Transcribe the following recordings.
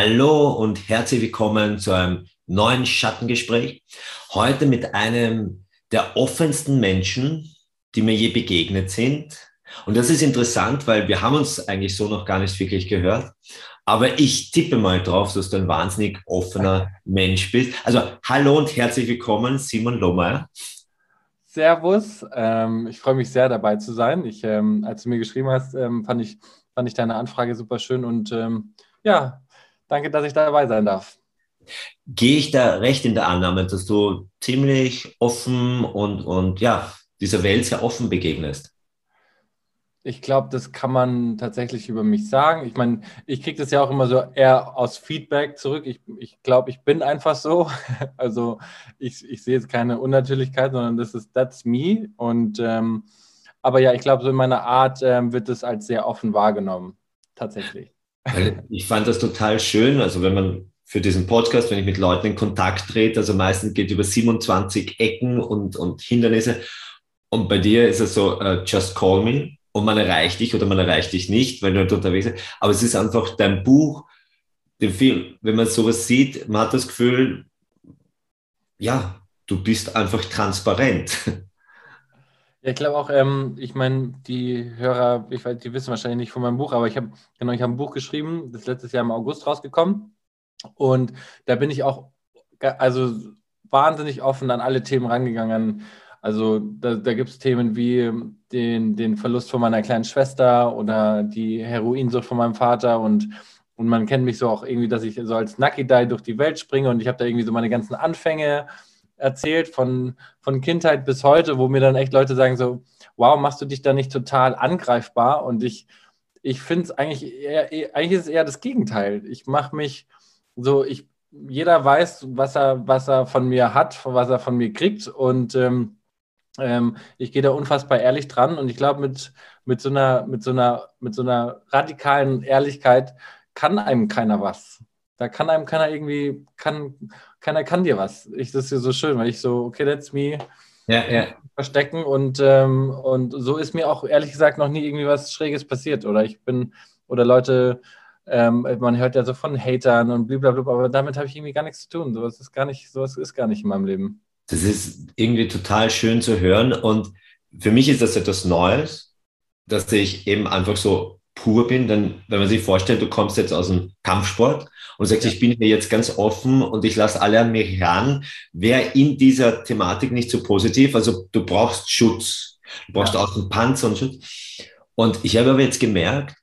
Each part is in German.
Hallo und herzlich willkommen zu einem neuen Schattengespräch. Heute mit einem der offensten Menschen, die mir je begegnet sind. Und das ist interessant, weil wir haben uns eigentlich so noch gar nicht wirklich gehört. Aber ich tippe mal drauf, dass du ein wahnsinnig offener Mensch bist. Also hallo und herzlich willkommen, Simon Lohmeier. Servus, ähm, ich freue mich sehr dabei zu sein. Ich, ähm, als du mir geschrieben hast, ähm, fand, ich, fand ich deine Anfrage super schön und ähm, ja, danke, dass ich dabei sein darf. Gehe ich da recht in der Annahme, dass du ziemlich offen und, und ja, dieser Welt sehr offen begegnest? Ich glaube, das kann man tatsächlich über mich sagen. Ich meine, ich kriege das ja auch immer so eher aus Feedback zurück. Ich, ich glaube, ich bin einfach so. Also ich, ich sehe jetzt keine Unnatürlichkeit, sondern das ist that's me. Und ähm, aber ja, ich glaube, so in meiner Art ähm, wird es als sehr offen wahrgenommen. Tatsächlich. Ich fand das total schön. Also wenn man für diesen Podcast, wenn ich mit Leuten in Kontakt trete, also meistens geht über 27 Ecken und, und Hindernisse. Und bei dir ist es so, uh, just call me und man erreicht dich oder man erreicht dich nicht, weil du nicht unterwegs bist. Aber es ist einfach dein Buch, den Film, wenn man sowas sieht, man hat das Gefühl, ja, du bist einfach transparent. Ja, ich glaube auch, ähm, ich meine, die Hörer, ich weiß, die wissen wahrscheinlich nicht von meinem Buch, aber ich habe genau, ich habe ein Buch geschrieben, das letztes Jahr im August rausgekommen. Und da bin ich auch also wahnsinnig offen an alle Themen rangegangen. Also da, da gibt es Themen wie den, den Verlust von meiner kleinen Schwester oder die Heroinsucht von meinem Vater und, und man kennt mich so auch irgendwie, dass ich so als Nucky Die durch die Welt springe und ich habe da irgendwie so meine ganzen Anfänge erzählt von, von Kindheit bis heute, wo mir dann echt Leute sagen so, wow, machst du dich da nicht total angreifbar? Und ich, ich finde es eigentlich eher, eigentlich ist es eher das Gegenteil. Ich mache mich so, ich, jeder weiß, was er, was er von mir hat, was er von mir kriegt und ähm, ähm, ich gehe da unfassbar ehrlich dran und ich glaube, mit, mit, so einer, mit, so mit so einer radikalen Ehrlichkeit kann einem keiner was. Da kann einem keiner irgendwie, kann, keiner kann dir was. Ich, das ist ja so schön, weil ich so, okay, that's me. Ja, ja. Verstecken und, ähm, und so ist mir auch ehrlich gesagt noch nie irgendwie was Schräges passiert. Oder ich bin, oder Leute, ähm, man hört ja so von Hatern und blablabla, aber damit habe ich irgendwie gar nichts zu tun. Sowas ist gar nicht, sowas ist gar nicht in meinem Leben. Das ist irgendwie total schön zu hören. Und für mich ist das etwas Neues, dass ich eben einfach so pur bin. Denn wenn man sich vorstellt, du kommst jetzt aus dem Kampfsport und sagst, ich bin hier jetzt ganz offen und ich lasse alle an mich ran, wäre in dieser Thematik nicht so positiv. Also du brauchst Schutz. Du brauchst ja. auch einen Panzer und Schutz. Und ich habe aber jetzt gemerkt,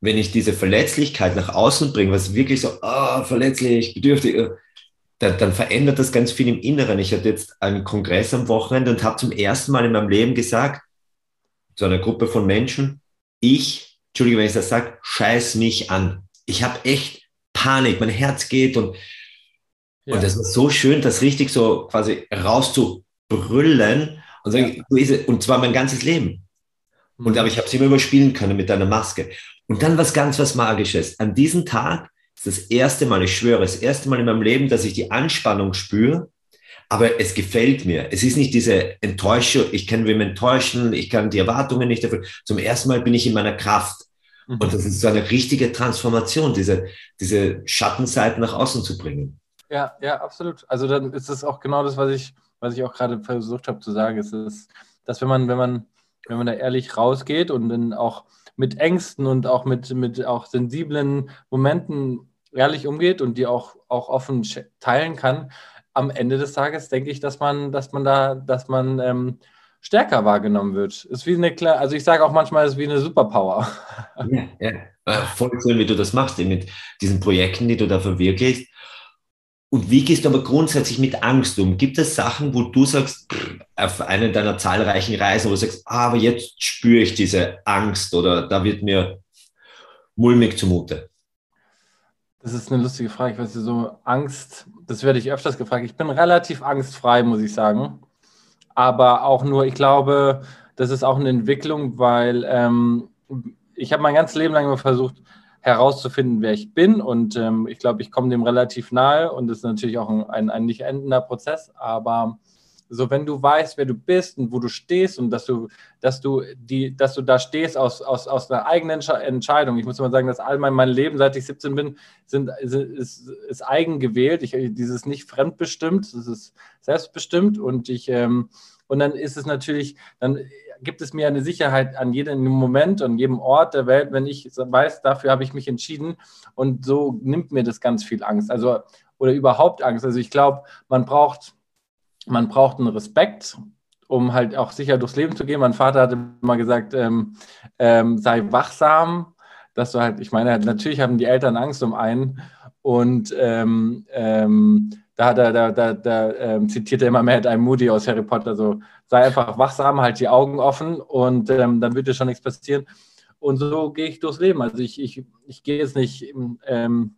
wenn ich diese Verletzlichkeit nach außen bringe, was wirklich so, oh, verletzlich, bedürftig, dann, dann verändert das ganz viel im Inneren. Ich hatte jetzt einen Kongress am Wochenende und habe zum ersten Mal in meinem Leben gesagt, zu einer Gruppe von Menschen, ich, Entschuldige, wenn ich das sage, scheiß mich an. Ich habe echt Panik, mein Herz geht und, ja. und das war so schön, das richtig so quasi rauszubrüllen und sagen, ja. und zwar mein ganzes Leben. Und aber ich habe es immer überspielen können mit einer Maske. Und dann was ganz was Magisches. An diesem Tag ist das erste Mal, ich schwöre, das erste Mal in meinem Leben, dass ich die Anspannung spüre, aber es gefällt mir. Es ist nicht diese Enttäuschung, ich kann wem enttäuschen, ich kann die Erwartungen nicht erfüllen. Zum ersten Mal bin ich in meiner Kraft. Mhm. Und das ist so eine richtige Transformation, diese, diese Schattenseiten nach außen zu bringen. Ja, ja, absolut. Also dann ist es auch genau das, was ich, was ich auch gerade versucht habe zu sagen. Es ist, dass wenn man, wenn man, wenn man da ehrlich rausgeht und dann auch mit Ängsten und auch mit, mit auch sensiblen Momenten ehrlich umgeht und die auch, auch offen teilen kann, am Ende des Tages denke ich, dass man, dass man da, dass man ähm, stärker wahrgenommen wird. Ist wie eine klar, also ich sage auch manchmal, es ist wie eine Superpower. Ja, ja. Voll schön, wie du das machst, mit diesen Projekten, die du da verwirklichst. Und wie gehst du aber grundsätzlich mit Angst um? Gibt es Sachen, wo du sagst, auf einer deiner zahlreichen Reisen, wo du sagst, ah, aber jetzt spüre ich diese Angst oder da wird mir mulmig zumute? Das ist eine lustige Frage. Ich weiß nicht, so Angst, das werde ich öfters gefragt. Ich bin relativ angstfrei, muss ich sagen. Aber auch nur, ich glaube, das ist auch eine Entwicklung, weil ähm, ich habe mein ganzes Leben lang immer versucht herauszufinden, wer ich bin. Und ähm, ich glaube, ich komme dem relativ nahe und das ist natürlich auch ein, ein, ein nicht endender Prozess. Aber so wenn du weißt, wer du bist und wo du stehst und dass du, dass du die, dass du da stehst aus, aus, aus einer eigenen Entscheidung. Ich muss mal sagen, dass all mein, mein Leben, seit ich 17 bin, sind, ist, ist eigen gewählt. Ich, dieses nicht fremdbestimmt, das ist selbstbestimmt und ich ähm, und dann ist es natürlich, dann gibt es mir eine Sicherheit an jedem Moment, an jedem Ort der Welt, wenn ich weiß, dafür habe ich mich entschieden. Und so nimmt mir das ganz viel Angst. Also, oder überhaupt Angst. Also ich glaube, man braucht, man braucht einen Respekt, um halt auch sicher durchs Leben zu gehen. Mein Vater hatte mal gesagt, ähm, ähm, sei wachsam, dass du halt, ich meine, natürlich haben die Eltern Angst um einen und ähm, ähm da, da, da, da, da ähm, zitiert er immer Mad Eye Moody aus Harry Potter, so sei einfach wachsam, halt die Augen offen und ähm, dann wird dir schon nichts passieren. Und so gehe ich durchs Leben. Also ich, ich, ich gehe jetzt nicht, ähm,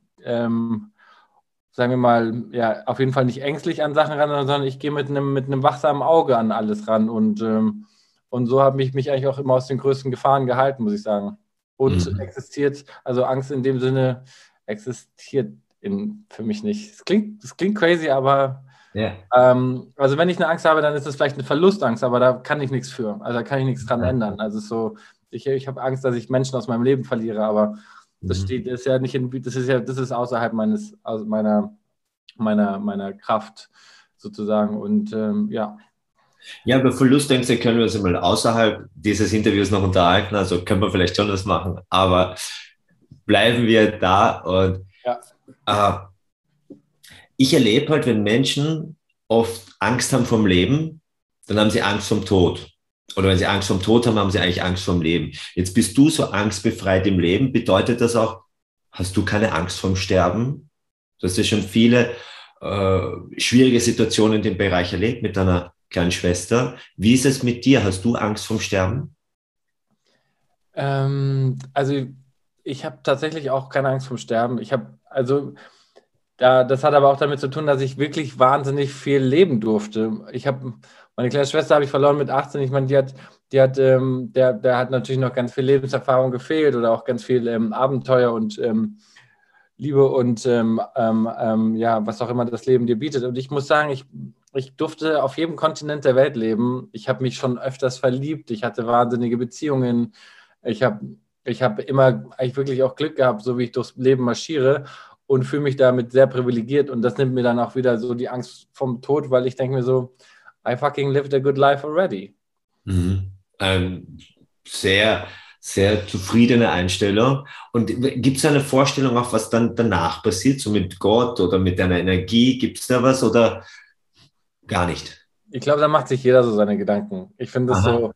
sagen wir mal, ja, auf jeden Fall nicht ängstlich an Sachen ran, sondern ich gehe mit einem, mit einem wachsamen Auge an alles ran. Und, ähm, und so habe ich mich eigentlich auch immer aus den größten Gefahren gehalten, muss ich sagen. Und mhm. existiert, also Angst in dem Sinne existiert in, für mich nicht. Es klingt, das klingt crazy, aber yeah. ähm, also wenn ich eine Angst habe, dann ist es vielleicht eine Verlustangst, aber da kann ich nichts für. Also da kann ich nichts dran ja. ändern. Also so, ich, ich habe Angst, dass ich Menschen aus meinem Leben verliere, aber das mhm. steht, das ist ja nicht in, das ist ja, das ist außerhalb meines, also meiner, meiner, meiner Kraft sozusagen. Und ähm, ja. Ja, über Verlustängste können wir uns mal außerhalb dieses Interviews noch unterhalten. Also können wir vielleicht schon das machen, aber bleiben wir da und ja. Äh, ich erlebe halt, wenn Menschen oft Angst haben vom Leben, dann haben sie Angst vom Tod. Oder wenn sie Angst vom Tod haben, haben sie eigentlich Angst vom Leben. Jetzt bist du so angstbefreit im Leben. Bedeutet das auch, hast du keine Angst vom Sterben? Du hast ja schon viele äh, schwierige Situationen in dem Bereich erlebt mit deiner kleinen Schwester. Wie ist es mit dir? Hast du Angst vom Sterben? Ähm, also ich habe tatsächlich auch keine Angst vom Sterben. Ich habe, also, da, das hat aber auch damit zu tun, dass ich wirklich wahnsinnig viel leben durfte. Ich habe, meine kleine Schwester habe ich verloren mit 18. Ich meine, die hat, die hat, ähm, der, der hat natürlich noch ganz viel Lebenserfahrung gefehlt oder auch ganz viel ähm, Abenteuer und ähm, Liebe und ähm, ähm, ähm, ja, was auch immer das Leben dir bietet. Und ich muss sagen, ich, ich durfte auf jedem Kontinent der Welt leben. Ich habe mich schon öfters verliebt. Ich hatte wahnsinnige Beziehungen. Ich habe ich habe immer eigentlich wirklich auch Glück gehabt, so wie ich durchs Leben marschiere und fühle mich damit sehr privilegiert. Und das nimmt mir dann auch wieder so die Angst vom Tod, weil ich denke mir so, I fucking lived a good life already. Mhm. Ähm, sehr, sehr zufriedene Einstellung. Und gibt es eine Vorstellung auch, was dann danach passiert, so mit Gott oder mit deiner Energie? Gibt es da was oder gar nicht? Ich glaube, da macht sich jeder so seine Gedanken. Ich finde Aha. so,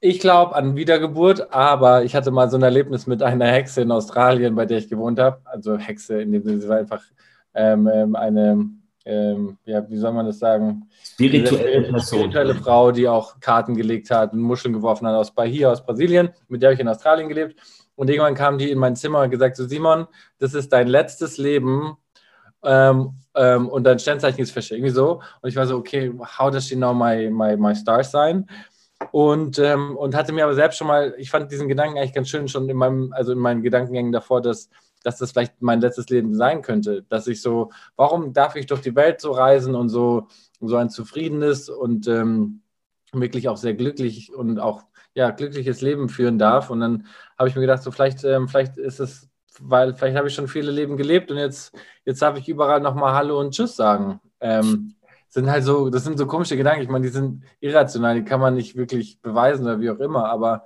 ich glaube an Wiedergeburt, aber ich hatte mal so ein Erlebnis mit einer Hexe in Australien, bei der ich gewohnt habe. Also Hexe, in dem Sinne, sie war einfach ähm, ähm, eine, ähm, ja, wie soll man das sagen? Spirituelle, spirituelle Frau, die auch Karten gelegt hat und Muscheln geworfen hat aus Bahia, aus Brasilien. Mit der habe ich in Australien gelebt. Und irgendwann kam die in mein Zimmer und gesagt: So, Simon, das ist dein letztes Leben. Ähm, ähm, und dein Sternzeichen ist Fische, irgendwie so. Und ich war so, okay, how does she know my, my, my star sign? Und, ähm, und hatte mir aber selbst schon mal, ich fand diesen Gedanken eigentlich ganz schön schon in meinem, also in meinen Gedankengängen davor, dass, dass das vielleicht mein letztes Leben sein könnte. Dass ich so, warum darf ich durch die Welt so reisen und so, so ein zufriedenes und ähm, wirklich auch sehr glücklich und auch ja, glückliches Leben führen darf. Und dann habe ich mir gedacht, so vielleicht, ähm, vielleicht ist es, weil vielleicht habe ich schon viele Leben gelebt und jetzt, jetzt darf ich überall nochmal Hallo und Tschüss sagen. Ähm, sind halt so, das sind so komische Gedanken. Ich meine, die sind irrational, die kann man nicht wirklich beweisen oder wie auch immer, aber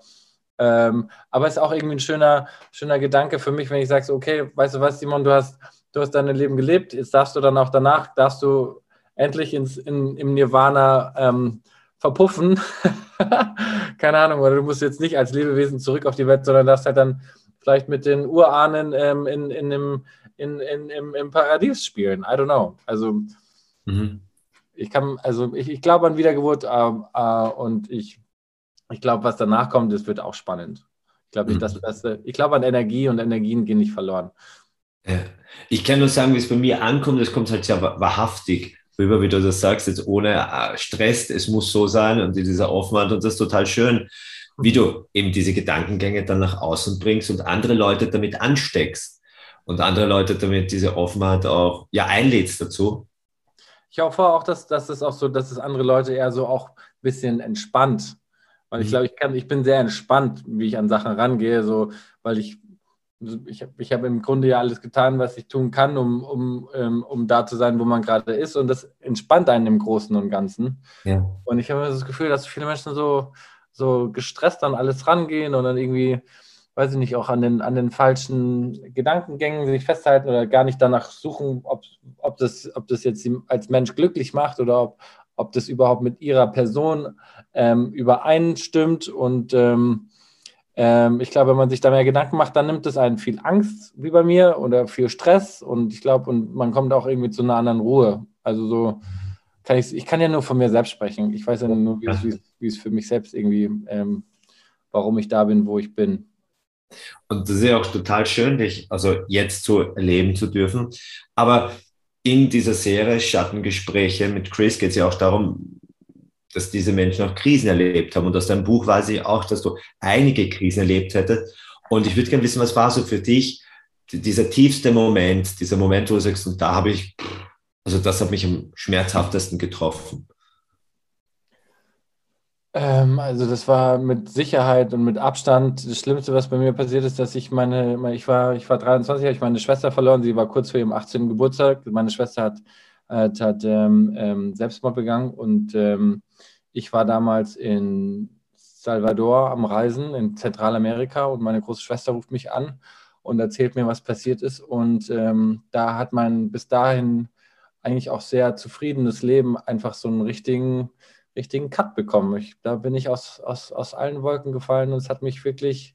ähm, aber es ist auch irgendwie ein schöner, schöner Gedanke für mich, wenn ich sage, so, okay, weißt du was, Simon, du hast, du hast dein Leben gelebt, jetzt darfst du dann auch danach, darfst du endlich ins, in, im Nirvana ähm, verpuffen. Keine Ahnung, oder du musst jetzt nicht als Lebewesen zurück auf die Welt, sondern darfst halt dann vielleicht mit den Urahnen ähm, in, in, dem, in, in, im, im Paradies spielen. I don't know. Also mhm ich kann, also ich, ich glaube an Wiedergeburt äh, äh, und ich, ich glaube, was danach kommt, das wird auch spannend. Ich glaube nicht, mhm. das, ich glaube an Energie und Energien gehen nicht verloren. Ja. Ich kann nur sagen, wie es bei mir ankommt, es kommt halt sehr wahrhaftig rüber, wie du das sagst, jetzt ohne äh, Stress, es muss so sein und dieser Offenheit und das ist total schön, wie du eben diese Gedankengänge dann nach außen bringst und andere Leute damit ansteckst und andere Leute damit diese Offenheit auch ja einlädst dazu ich hoffe auch, dass, dass es auch so, dass es andere Leute eher so auch ein bisschen entspannt. Weil ich mhm. glaube, ich kann, ich bin sehr entspannt, wie ich an Sachen rangehe, so, weil ich, ich habe ich hab im Grunde ja alles getan, was ich tun kann, um, um, um, um da zu sein, wo man gerade ist. Und das entspannt einen im Großen und Ganzen. Ja. Und ich habe das Gefühl, dass viele Menschen so, so gestresst an alles rangehen und dann irgendwie weiß ich nicht, auch an den, an den falschen Gedankengängen sich festhalten oder gar nicht danach suchen, ob, ob, das, ob das jetzt als Mensch glücklich macht oder ob, ob das überhaupt mit ihrer Person ähm, übereinstimmt. Und ähm, ähm, ich glaube, wenn man sich da mehr Gedanken macht, dann nimmt es einen viel Angst, wie bei mir, oder viel Stress. Und ich glaube, und man kommt auch irgendwie zu einer anderen Ruhe. Also so kann ich, ich kann ja nur von mir selbst sprechen. Ich weiß ja nur, wie es, für mich selbst irgendwie, ähm, warum ich da bin, wo ich bin. Und das ist ja auch total schön, dich also jetzt so erleben zu dürfen. Aber in dieser Serie Schattengespräche mit Chris geht es ja auch darum, dass diese Menschen auch Krisen erlebt haben. Und aus deinem Buch weiß ich auch, dass du einige Krisen erlebt hättest. Und ich würde gerne wissen, was war so für dich dieser tiefste Moment, dieser Moment, wo du sagst, und da habe ich, also das hat mich am schmerzhaftesten getroffen. Ähm, also das war mit Sicherheit und mit Abstand das Schlimmste, was bei mir passiert ist, dass ich meine, ich war, ich war 23, habe ich meine Schwester verloren. Sie war kurz vor ihrem 18. Geburtstag. Meine Schwester hat, hat, hat ähm, ähm, Selbstmord begangen und ähm, ich war damals in Salvador am Reisen in Zentralamerika und meine große Schwester ruft mich an und erzählt mir, was passiert ist. Und ähm, da hat mein bis dahin eigentlich auch sehr zufriedenes Leben einfach so einen richtigen richtigen Cut bekommen. Ich, da bin ich aus, aus, aus allen Wolken gefallen und es hat mich wirklich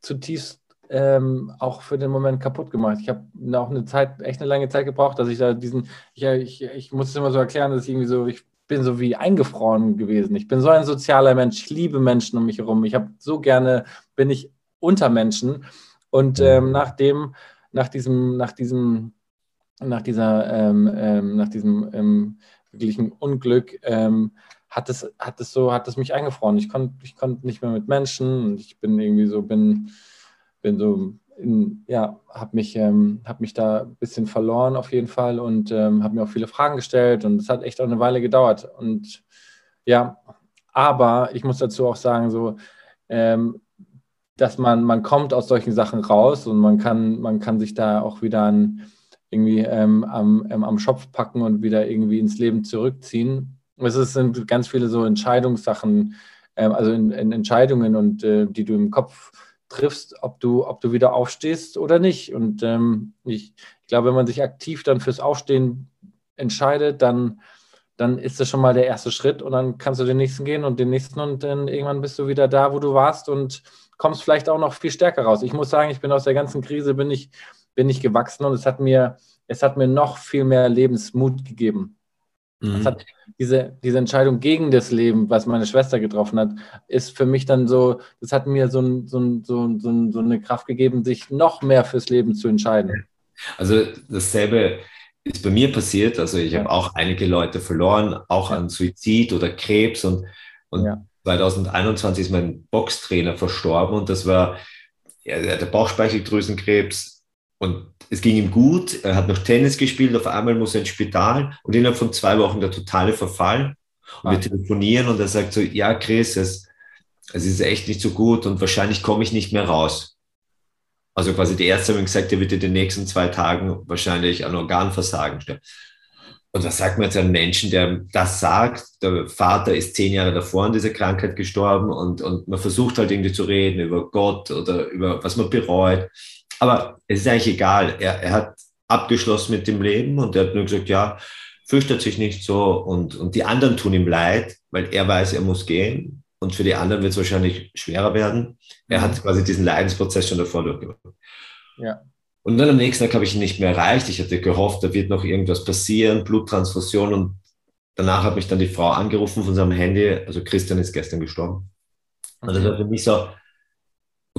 zutiefst ähm, auch für den Moment kaputt gemacht. Ich habe auch eine Zeit, echt eine lange Zeit gebraucht, dass ich da diesen, ich, ich, ich muss es immer so erklären, dass ich irgendwie so, ich bin so wie eingefroren gewesen. Ich bin so ein sozialer Mensch, ich liebe Menschen um mich herum. Ich habe so gerne, bin ich unter Menschen. Und ähm, nach dem, nach diesem, nach diesem, nach dieser, ähm, ähm, nach diesem wirklichen Unglück, ähm, hat es, hat es so, hat es mich eingefroren. Ich konnte ich konnt nicht mehr mit Menschen und ich bin irgendwie so, bin, bin so in, ja, habe mich, ähm, hab mich da ein bisschen verloren auf jeden Fall und ähm, habe mir auch viele Fragen gestellt und es hat echt auch eine Weile gedauert. Und ja, aber ich muss dazu auch sagen, so, ähm, dass man, man kommt aus solchen Sachen raus und man kann, man kann sich da auch wieder an, irgendwie ähm, am, ähm, am Schopf packen und wieder irgendwie ins Leben zurückziehen. Es sind ganz viele so Entscheidungssachen, ähm, also in, in Entscheidungen und äh, die du im Kopf triffst, ob du, ob du wieder aufstehst oder nicht. Und ähm, ich, ich glaube, wenn man sich aktiv dann fürs Aufstehen entscheidet, dann, dann ist das schon mal der erste Schritt und dann kannst du den nächsten gehen und den nächsten und dann irgendwann bist du wieder da, wo du warst und kommst vielleicht auch noch viel stärker raus. Ich muss sagen, ich bin aus der ganzen Krise, bin ich bin ich gewachsen und es hat mir, es hat mir noch viel mehr Lebensmut gegeben. Mhm. Hat diese, diese Entscheidung gegen das Leben, was meine Schwester getroffen hat, ist für mich dann so, das hat mir so, ein, so, ein, so, ein, so eine Kraft gegeben, sich noch mehr fürs Leben zu entscheiden. Also dasselbe ist bei mir passiert. Also ich ja. habe auch einige Leute verloren, auch ja. an Suizid oder Krebs und, und ja. 2021 ist mein Boxtrainer verstorben und das war ja, der Bauchspeicheldrüsenkrebs, und es ging ihm gut, er hat noch Tennis gespielt, auf einmal muss er ins Spital und innerhalb von zwei Wochen der totale Verfall. Und ah. wir telefonieren und er sagt so, ja, Chris, es, es ist echt nicht so gut und wahrscheinlich komme ich nicht mehr raus. Also quasi die Ärzte haben gesagt, er wird in den nächsten zwei Tagen wahrscheinlich an Organversagen sterben. Und was sagt man jetzt einem Menschen, der das sagt? Der Vater ist zehn Jahre davor an dieser Krankheit gestorben und, und man versucht halt irgendwie zu reden über Gott oder über was man bereut. Aber es ist eigentlich egal. Er, er hat abgeschlossen mit dem Leben und er hat nur gesagt, ja, fürchtet sich nicht so und, und die anderen tun ihm leid, weil er weiß, er muss gehen und für die anderen wird es wahrscheinlich schwerer werden. Er mhm. hat quasi diesen Leidensprozess schon davor durchgemacht. Ja. Und dann am nächsten Tag habe ich ihn nicht mehr erreicht. Ich hatte gehofft, da wird noch irgendwas passieren, Bluttransfusion und danach hat mich dann die Frau angerufen von seinem Handy. Also Christian ist gestern gestorben. Und das war für mich so,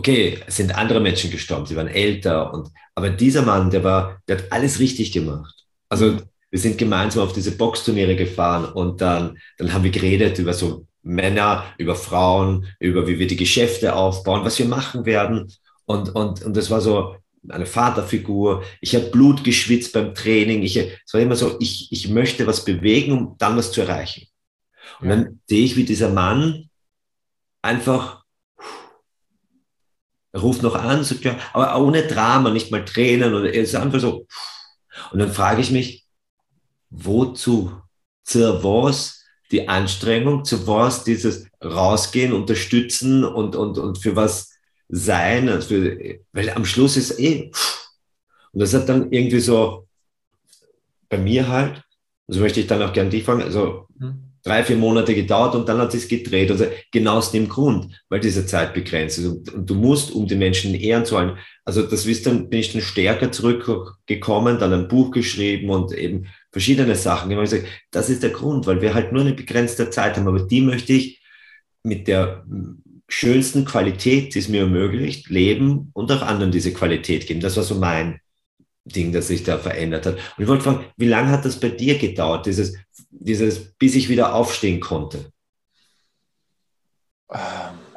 okay, es sind andere Menschen gestorben, sie waren älter und, aber dieser Mann, der war, der hat alles richtig gemacht. Also wir sind gemeinsam auf diese Boxturniere gefahren und dann, dann haben wir geredet über so Männer, über Frauen, über wie wir die Geschäfte aufbauen, was wir machen werden. Und, und, und das war so, eine Vaterfigur. Ich habe Blut geschwitzt beim Training. Ich, es war immer so, ich, ich möchte was bewegen, um dann was zu erreichen. Und dann sehe ich, wie dieser Mann einfach er ruft noch an, sagt ja, aber ohne Drama, nicht mal Tränen oder er ist einfach so. Und dann frage ich mich, wozu? Zu was die Anstrengung, zu was dieses Rausgehen, unterstützen und, und, und für was sein, für, weil am Schluss ist eh. Und das hat dann irgendwie so bei mir halt, so möchte ich dann auch gerne dich fragen, also mhm drei, vier Monate gedauert und dann hat es gedreht. Also genau aus dem Grund, weil diese Zeit begrenzt ist. Und, und du musst, um den Menschen Ehren zu halten, also das ist dann, bin ich dann stärker zurückgekommen, dann ein Buch geschrieben und eben verschiedene Sachen. Ich habe das ist der Grund, weil wir halt nur eine begrenzte Zeit haben, aber die möchte ich mit der schönsten Qualität, die es mir ermöglicht, leben und auch anderen diese Qualität geben. Das war so mein Ding, das sich da verändert hat. Und ich wollte fragen, wie lange hat das bei dir gedauert, dieses, dieses, bis ich wieder aufstehen konnte? Ähm,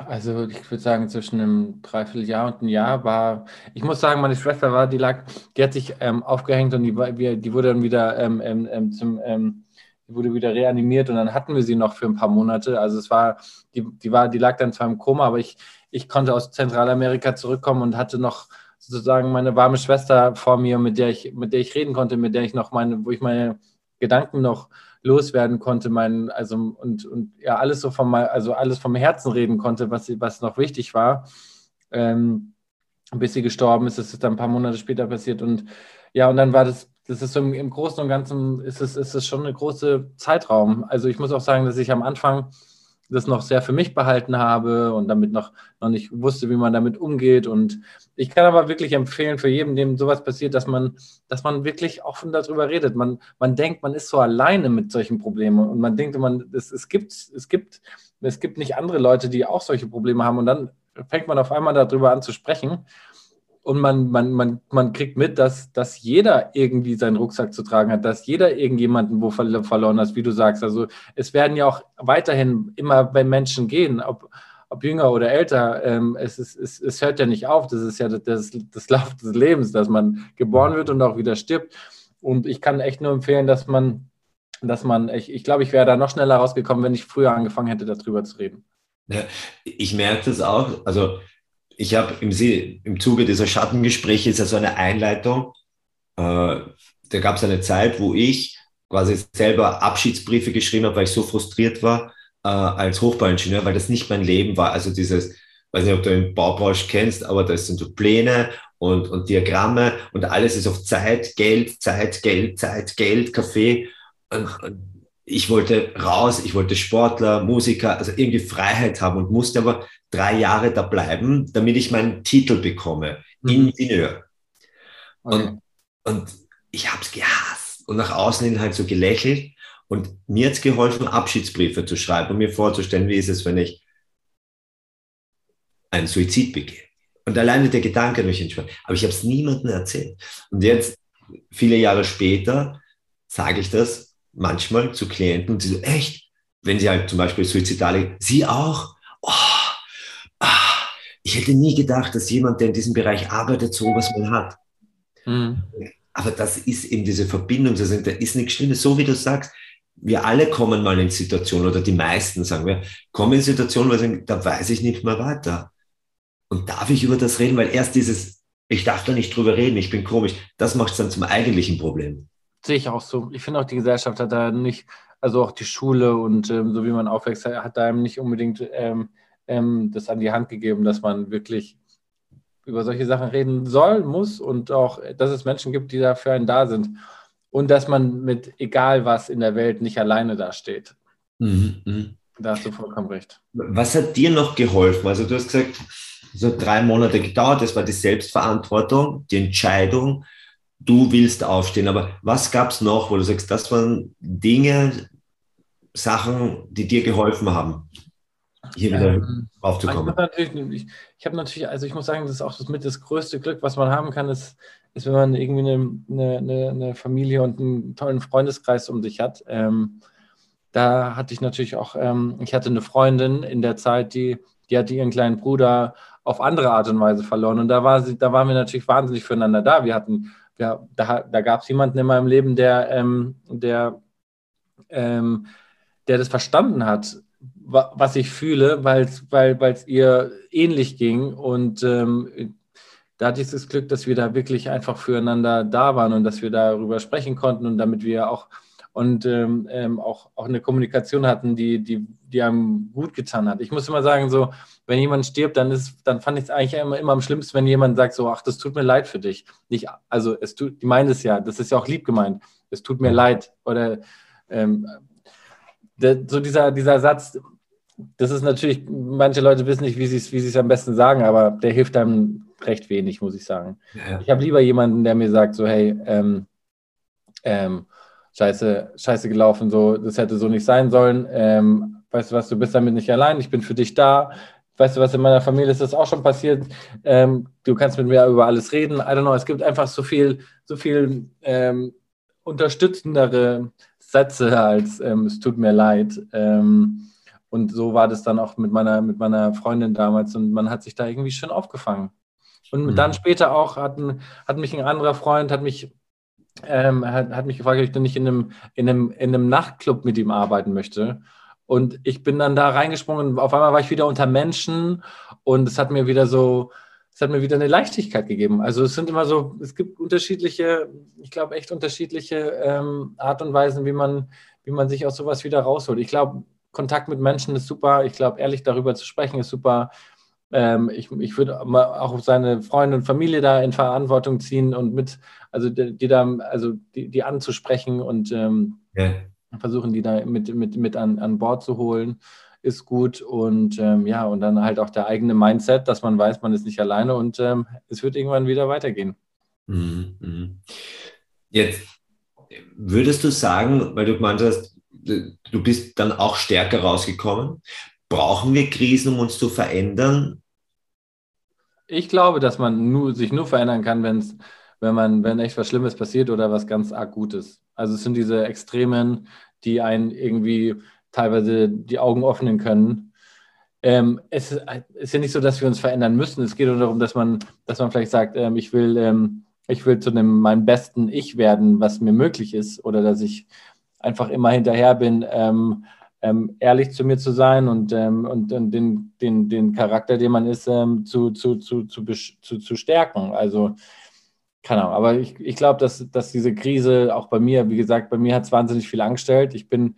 also ich würde sagen, zwischen einem Dreivierteljahr und einem Jahr war, ich muss sagen, meine Schwester war, die lag, die hat sich ähm, aufgehängt und die, die wurde dann wieder ähm, ähm, ähm zum, ähm, wurde wieder reanimiert und dann hatten wir sie noch für ein paar Monate. Also es war, die, die war, die lag dann zwar im Koma, aber ich, ich konnte aus Zentralamerika zurückkommen und hatte noch sozusagen meine warme Schwester vor mir, mit der ich, mit der ich reden konnte, mit der ich noch meine, wo ich meine Gedanken noch loswerden konnte, mein, also und, und ja, alles so vom, also alles vom Herzen reden konnte, was, was noch wichtig war. Ähm, bis sie gestorben ist, das ist dann ein paar Monate später passiert und ja, und dann war das, das ist so im, im Großen und Ganzen ist es, ist es schon eine große Zeitraum. Also ich muss auch sagen, dass ich am Anfang das noch sehr für mich behalten habe und damit noch, noch nicht wusste, wie man damit umgeht. Und ich kann aber wirklich empfehlen für jeden, dem sowas passiert, dass man, dass man wirklich offen darüber redet. Man, man denkt, man ist so alleine mit solchen Problemen und man denkt, man, es, es, gibt, es, gibt, es gibt nicht andere Leute, die auch solche Probleme haben und dann fängt man auf einmal darüber an zu sprechen und man, man, man, man kriegt mit, dass, dass jeder irgendwie seinen Rucksack zu tragen hat, dass jeder irgendjemanden wo verloren hat, wie du sagst. Also es werden ja auch weiterhin immer bei Menschen gehen, ob, ob jünger oder älter, ähm, es, ist, es, es hört ja nicht auf. Das ist ja das, das Lauf des Lebens, dass man geboren wird und auch wieder stirbt. Und ich kann echt nur empfehlen, dass man, dass man, ich, ich glaube, ich wäre da noch schneller rausgekommen, wenn ich früher angefangen hätte, darüber zu reden. Ja, ich merke das auch. Also ich habe im, im Zuge dieser Schattengespräche ist ja so eine Einleitung. Äh, da gab es eine Zeit, wo ich quasi selber Abschiedsbriefe geschrieben habe, weil ich so frustriert war äh, als Hochbauingenieur, weil das nicht mein Leben war. Also dieses, weiß nicht, ob du den Baubranche kennst, aber das sind so Pläne und, und Diagramme und alles ist auf Zeit, Geld, Zeit, Geld, Zeit, Geld, Kaffee. Und, und ich wollte raus, ich wollte Sportler, Musiker, also irgendwie Freiheit haben und musste aber drei Jahre da bleiben, damit ich meinen Titel bekomme, mhm. Ingenieur. Okay. Und, und ich habe es gehasst und nach außen hin halt so gelächelt. Und mir hat es geholfen, Abschiedsbriefe zu schreiben und mir vorzustellen, wie ist es, wenn ich einen Suizid begehe. Und alleine der Gedanke mich entspannt. Aber ich habe es niemandem erzählt. Und jetzt, viele Jahre später, sage ich das manchmal zu Klienten und sie so, echt? Wenn sie halt zum Beispiel suizidale, sie auch? Oh, ah, ich hätte nie gedacht, dass jemand, der in diesem Bereich arbeitet, so was mal hat. Mhm. Aber das ist eben diese Verbindung, das ist nichts Schlimmes. So wie du sagst, wir alle kommen mal in Situationen, oder die meisten, sagen wir, kommen in Situationen, wo sie sagen, da weiß ich nicht mehr weiter. Und darf ich über das reden? Weil erst dieses, ich darf da nicht drüber reden, ich bin komisch, das macht es dann zum eigentlichen Problem. Sehe ich auch so. Ich finde auch, die Gesellschaft hat da nicht, also auch die Schule und ähm, so wie man aufwächst, hat da nicht unbedingt ähm, ähm, das an die Hand gegeben, dass man wirklich über solche Sachen reden soll, muss und auch, dass es Menschen gibt, die dafür einen da sind. Und dass man mit egal was in der Welt nicht alleine dasteht. Mhm, mh. Da hast du vollkommen recht. Was hat dir noch geholfen? Also du hast gesagt, so drei Monate gedauert, das war die Selbstverantwortung, die Entscheidung, du willst aufstehen. Aber was gab es noch, wo du sagst, das waren Dinge, Sachen, die dir geholfen haben, hier wieder ähm, raufzukommen? Ich, ich habe natürlich, also ich muss sagen, das ist auch das mit das größte Glück, was man haben kann, ist, ist wenn man irgendwie eine, eine, eine Familie und einen tollen Freundeskreis um sich hat. Ähm, da hatte ich natürlich auch, ähm, ich hatte eine Freundin in der Zeit, die, die hatte ihren kleinen Bruder auf andere Art und Weise verloren. Und da, war sie, da waren wir natürlich wahnsinnig füreinander da. Wir hatten, ja, da, da gab es jemanden in meinem Leben, der, ähm, der, ähm, der das verstanden hat, was ich fühle, weil's, weil es ihr ähnlich ging. Und ähm, da hatte ich das Glück, dass wir da wirklich einfach füreinander da waren und dass wir darüber sprechen konnten und damit wir auch und ähm, ähm, auch, auch eine Kommunikation hatten, die, die, die einem gut getan hat. Ich muss immer sagen, so, wenn jemand stirbt, dann ist, dann fand ich es eigentlich immer, immer am schlimmsten, wenn jemand sagt, so, ach, das tut mir leid für dich. Nicht, also es tut, die meinen es ja, das ist ja auch lieb gemeint. Es tut mir leid. Oder ähm, der, so dieser, dieser Satz, das ist natürlich, manche Leute wissen nicht, wie sie wie es am besten sagen, aber der hilft einem recht wenig, muss ich sagen. Ja. Ich habe lieber jemanden, der mir sagt, so, hey, ähm, ähm, scheiße, scheiße gelaufen, so, das hätte so nicht sein sollen. Ähm, weißt du was, du bist damit nicht allein, ich bin für dich da. Weißt du was, in meiner Familie ist das auch schon passiert. Ähm, du kannst mit mir über alles reden. I don't know, es gibt einfach so viel, so viel ähm, unterstützendere Sätze als ähm, es tut mir leid. Ähm, und so war das dann auch mit meiner, mit meiner Freundin damals und man hat sich da irgendwie schön aufgefangen. Und mhm. dann später auch hatten, hat mich ein anderer Freund, hat mich ähm, hat, hat, mich gefragt, ob ich denn nicht in einem, in, einem, in einem Nachtclub mit ihm arbeiten möchte. Und ich bin dann da reingesprungen. Auf einmal war ich wieder unter Menschen und es hat mir wieder so, es hat mir wieder eine Leichtigkeit gegeben. Also es sind immer so, es gibt unterschiedliche, ich glaube echt unterschiedliche ähm, Art und Weisen, wie man, wie man sich aus sowas wieder rausholt. Ich glaube, Kontakt mit Menschen ist super. Ich glaube, ehrlich darüber zu sprechen ist super. Ähm, ich, ich würde auch seine Freunde und Familie da in Verantwortung ziehen und mit, also die, die da, also die, die anzusprechen und ähm, ja. versuchen, die da mit, mit, mit an, an Bord zu holen, ist gut. Und ähm, ja, und dann halt auch der eigene Mindset, dass man weiß, man ist nicht alleine und ähm, es wird irgendwann wieder weitergehen. Mhm, mhm. Jetzt würdest du sagen, weil du gemeint hast, du bist dann auch stärker rausgekommen. Brauchen wir Krisen, um uns zu verändern? Ich glaube, dass man nur, sich nur verändern kann, wenn's, wenn man, wenn echt was Schlimmes passiert oder was ganz arg Gutes. Also es sind diese Extremen, die einen irgendwie teilweise die Augen öffnen können. Ähm, es ist ja nicht so, dass wir uns verändern müssen. Es geht nur darum, dass man, dass man vielleicht sagt, ähm, ich will, ähm, ich will zu einem, meinem besten Ich werden, was mir möglich ist, oder dass ich einfach immer hinterher bin, ähm, ehrlich zu mir zu sein und, ähm, und, und den, den, den Charakter, den man ist, ähm, zu, zu, zu, zu, zu, zu stärken. Also, keine Ahnung, aber ich, ich glaube, dass, dass diese Krise auch bei mir, wie gesagt, bei mir hat es wahnsinnig viel angestellt. Ich bin,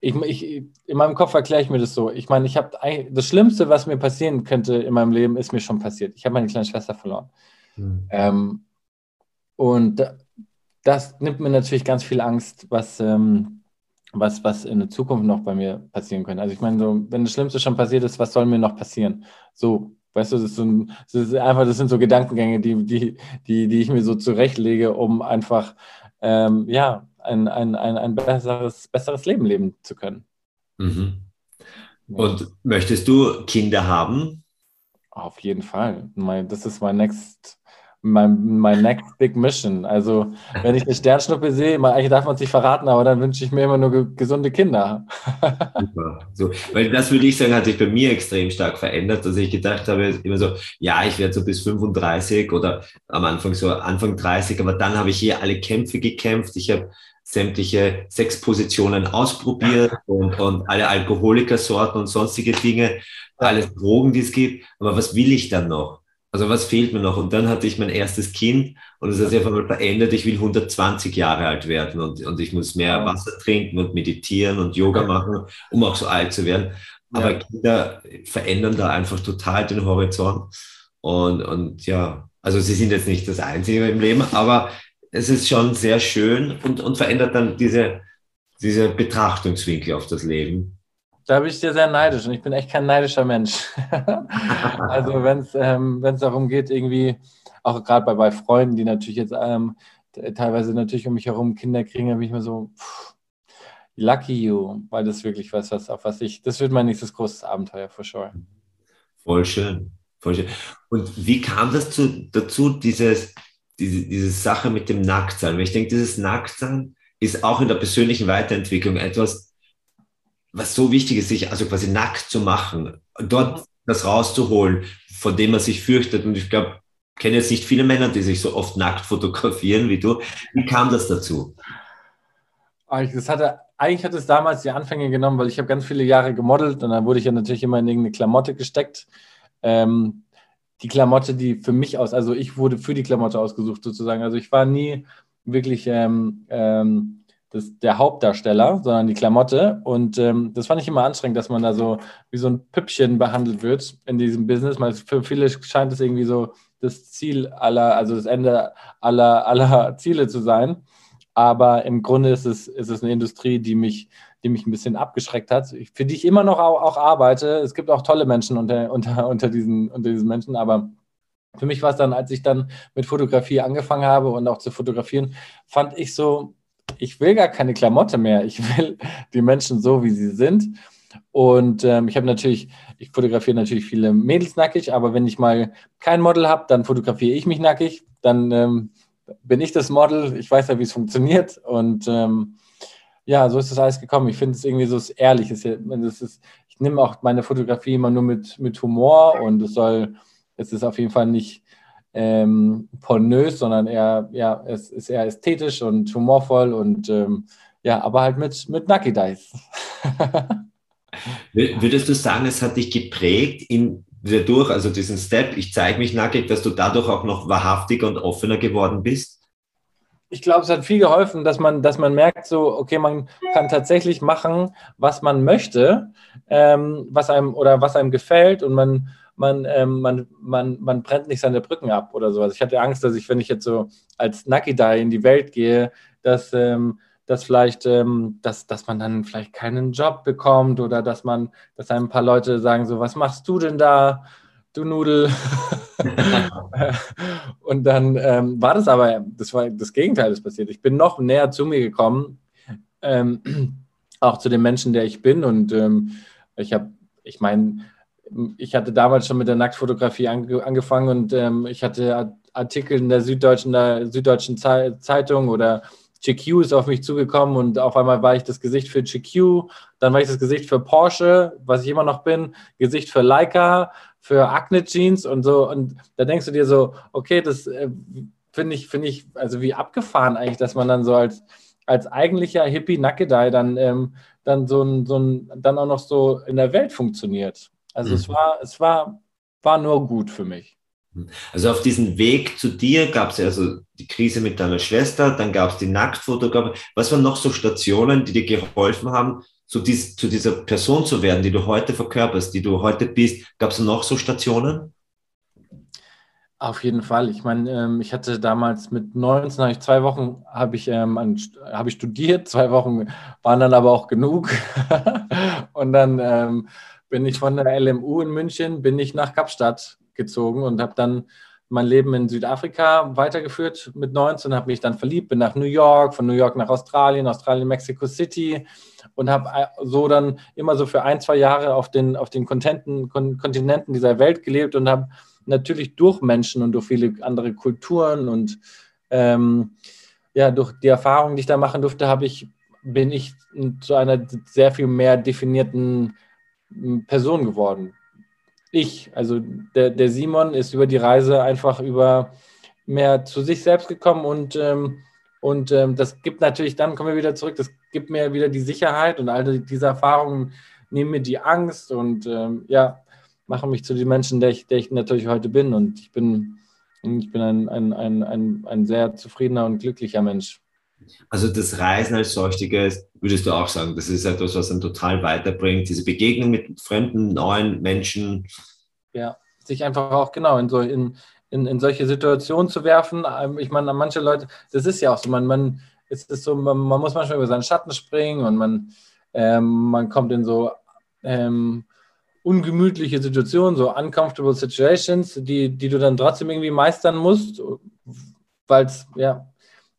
ich, ich, in meinem Kopf erkläre ich mir das so. Ich meine, ich habe das Schlimmste, was mir passieren könnte in meinem Leben, ist mir schon passiert. Ich habe meine kleine Schwester verloren. Mhm. Ähm, und das nimmt mir natürlich ganz viel Angst, was, ähm, was, was in der Zukunft noch bei mir passieren könnte. Also ich meine, so, wenn das Schlimmste schon passiert ist, was soll mir noch passieren? So, weißt du, das, ist so ein, das ist einfach, das sind so Gedankengänge, die, die, die, die ich mir so zurechtlege, um einfach ähm, ja, ein, ein, ein, ein besseres, besseres Leben leben zu können. Mhm. Und möchtest du Kinder haben? Auf jeden Fall. Das ist mein next mein, mein next big mission. Also, wenn ich eine Sternschnuppe sehe, eigentlich darf man es nicht verraten, aber dann wünsche ich mir immer nur ge gesunde Kinder. Super. So, weil das würde ich sagen, hat sich bei mir extrem stark verändert, dass ich gedacht habe, immer so, ja, ich werde so bis 35 oder am Anfang so Anfang 30, aber dann habe ich hier alle Kämpfe gekämpft. Ich habe sämtliche Sexpositionen ausprobiert und, und alle Alkoholikersorten und sonstige Dinge, alles Drogen, die es gibt. Aber was will ich dann noch? Also was fehlt mir noch? Und dann hatte ich mein erstes Kind und es hat sich einfach mal verändert. Ich will 120 Jahre alt werden und, und ich muss mehr Wasser trinken und meditieren und Yoga machen, um auch so alt zu werden. Aber ja. Kinder verändern da einfach total den Horizont. Und, und ja, also sie sind jetzt nicht das Einzige im Leben, aber es ist schon sehr schön und, und verändert dann diese, diese Betrachtungswinkel auf das Leben. Da bin ich dir sehr neidisch und ich bin echt kein neidischer Mensch. also wenn es ähm, darum geht, irgendwie, auch gerade bei, bei Freunden, die natürlich jetzt ähm, teilweise natürlich um mich herum Kinder kriegen, dann bin ich mir so, pff, lucky you, weil das wirklich was, was, auf was ich, das wird mein nächstes großes Abenteuer, for sure. Voll schön, voll schön. Und wie kam das zu, dazu, dieses, diese, diese Sache mit dem Nacktsein? Weil ich denke, dieses Nacktsein ist auch in der persönlichen Weiterentwicklung etwas, was so wichtig ist, sich also quasi nackt zu machen. Dort das rauszuholen, von dem man sich fürchtet. Und ich glaube, ich kenne jetzt nicht viele Männer, die sich so oft nackt fotografieren wie du. Wie kam das dazu? Das hatte, eigentlich hat es damals die Anfänge genommen, weil ich habe ganz viele Jahre gemodelt und dann wurde ich ja natürlich immer in irgendeine Klamotte gesteckt. Ähm, die Klamotte, die für mich aus, also ich wurde für die Klamotte ausgesucht sozusagen. Also ich war nie wirklich ähm, ähm, das, der Hauptdarsteller, sondern die Klamotte. Und ähm, das fand ich immer anstrengend, dass man da so wie so ein Püppchen behandelt wird in diesem Business. Weil für viele scheint es irgendwie so das Ziel aller, also das Ende aller, aller Ziele zu sein. Aber im Grunde ist es, ist es eine Industrie, die mich, die mich ein bisschen abgeschreckt hat, für die ich immer noch auch, auch arbeite. Es gibt auch tolle Menschen unter, unter, unter, diesen, unter diesen Menschen, aber für mich war es dann, als ich dann mit Fotografie angefangen habe und auch zu fotografieren, fand ich so, ich will gar keine Klamotte mehr. Ich will die Menschen so, wie sie sind. Und ähm, ich habe natürlich, ich fotografiere natürlich viele Mädels nackig, aber wenn ich mal kein Model habe, dann fotografiere ich mich nackig. Dann ähm, bin ich das Model. Ich weiß ja, wie es funktioniert. Und ähm, ja, so ist das alles gekommen. Ich finde es irgendwie so ehrlich. Es ist, ich nehme auch meine Fotografie immer nur mit, mit Humor und es soll, es ist auf jeden Fall nicht ähm, pornös, sondern eher, ja, es ist eher ästhetisch und humorvoll und ähm, ja, aber halt mit, mit Nucky Dice. Würdest du sagen, es hat dich geprägt in dadurch, also diesen Step, ich zeige mich nackig, dass du dadurch auch noch wahrhaftiger und offener geworden bist? Ich glaube, es hat viel geholfen, dass man, dass man merkt, so, okay, man kann tatsächlich machen, was man möchte, ähm, was einem oder was einem gefällt und man, man, ähm, man, man, man brennt nicht seine Brücken ab oder sowas. Ich hatte Angst, dass ich, wenn ich jetzt so als Nakidai in die Welt gehe, dass, ähm, dass vielleicht, ähm, dass, dass man dann vielleicht keinen Job bekommt oder dass man, dass ein paar Leute sagen, so, was machst du denn da, du Nudel? und dann ähm, war das aber, das war das Gegenteil ist passiert. Ich bin noch näher zu mir gekommen, ähm, auch zu dem Menschen, der ich bin. Und ähm, ich habe, ich meine, ich hatte damals schon mit der Nacktfotografie ange angefangen und ähm, ich hatte Artikel in der Süddeutschen, der Süddeutschen Zeitung oder GQ ist auf mich zugekommen und auf einmal war ich das Gesicht für GQ, dann war ich das Gesicht für Porsche, was ich immer noch bin, Gesicht für Leica, für Acne Jeans und so. Und da denkst du dir so, okay, das äh, finde ich, finde ich, also wie abgefahren eigentlich, dass man dann so als, als eigentlicher Hippie Nackedei dann, ähm, dann so ein, so ein, dann auch noch so in der Welt funktioniert. Also mhm. es war, es war, war nur gut für mich. Also auf diesem Weg zu dir gab es ja also die Krise mit deiner Schwester, dann gab es die Nacktfotografie. Was waren noch so Stationen, die dir geholfen haben, zu, dies, zu dieser Person zu werden, die du heute verkörperst, die du heute bist? Gab es noch so Stationen? Auf jeden Fall. Ich meine, ähm, ich hatte damals mit 19, habe ich zwei Wochen habe ich, ähm, hab ich studiert, zwei Wochen waren dann aber auch genug. Und dann ähm, bin ich von der LMU in München, bin ich nach Kapstadt gezogen und habe dann mein Leben in Südafrika weitergeführt mit 19, habe mich dann verliebt, bin nach New York, von New York nach Australien, Australien, Mexico City und habe äh, so dann immer so für ein, zwei Jahre auf den, auf den Kontinenten, Kontinenten dieser Welt gelebt und habe natürlich durch Menschen und durch viele andere Kulturen und ähm, ja, durch die Erfahrungen, die ich da machen durfte, habe ich, bin ich zu einer sehr viel mehr definierten Person geworden ich. Also der, der Simon ist über die Reise einfach über mehr zu sich selbst gekommen und, ähm, und ähm, das gibt natürlich, dann kommen wir wieder zurück, das gibt mir wieder die Sicherheit und all diese Erfahrungen nehmen mir die Angst und ähm, ja, machen mich zu dem Menschen, der ich, der ich natürlich heute bin. Und ich bin, ich bin ein, ein, ein, ein, ein sehr zufriedener und glücklicher Mensch. Also das Reisen als solches, würdest du auch sagen, das ist etwas, was einen total weiterbringt, diese Begegnung mit fremden, neuen Menschen. Ja, sich einfach auch genau in so in, in, in solche Situationen zu werfen. Ähm, ich meine, manche Leute, das ist ja auch so, man, man, ist so, man, man muss manchmal über seinen Schatten springen und man, ähm, man kommt in so ähm, ungemütliche Situationen, so uncomfortable situations, die, die du dann trotzdem irgendwie meistern musst, weil es ja,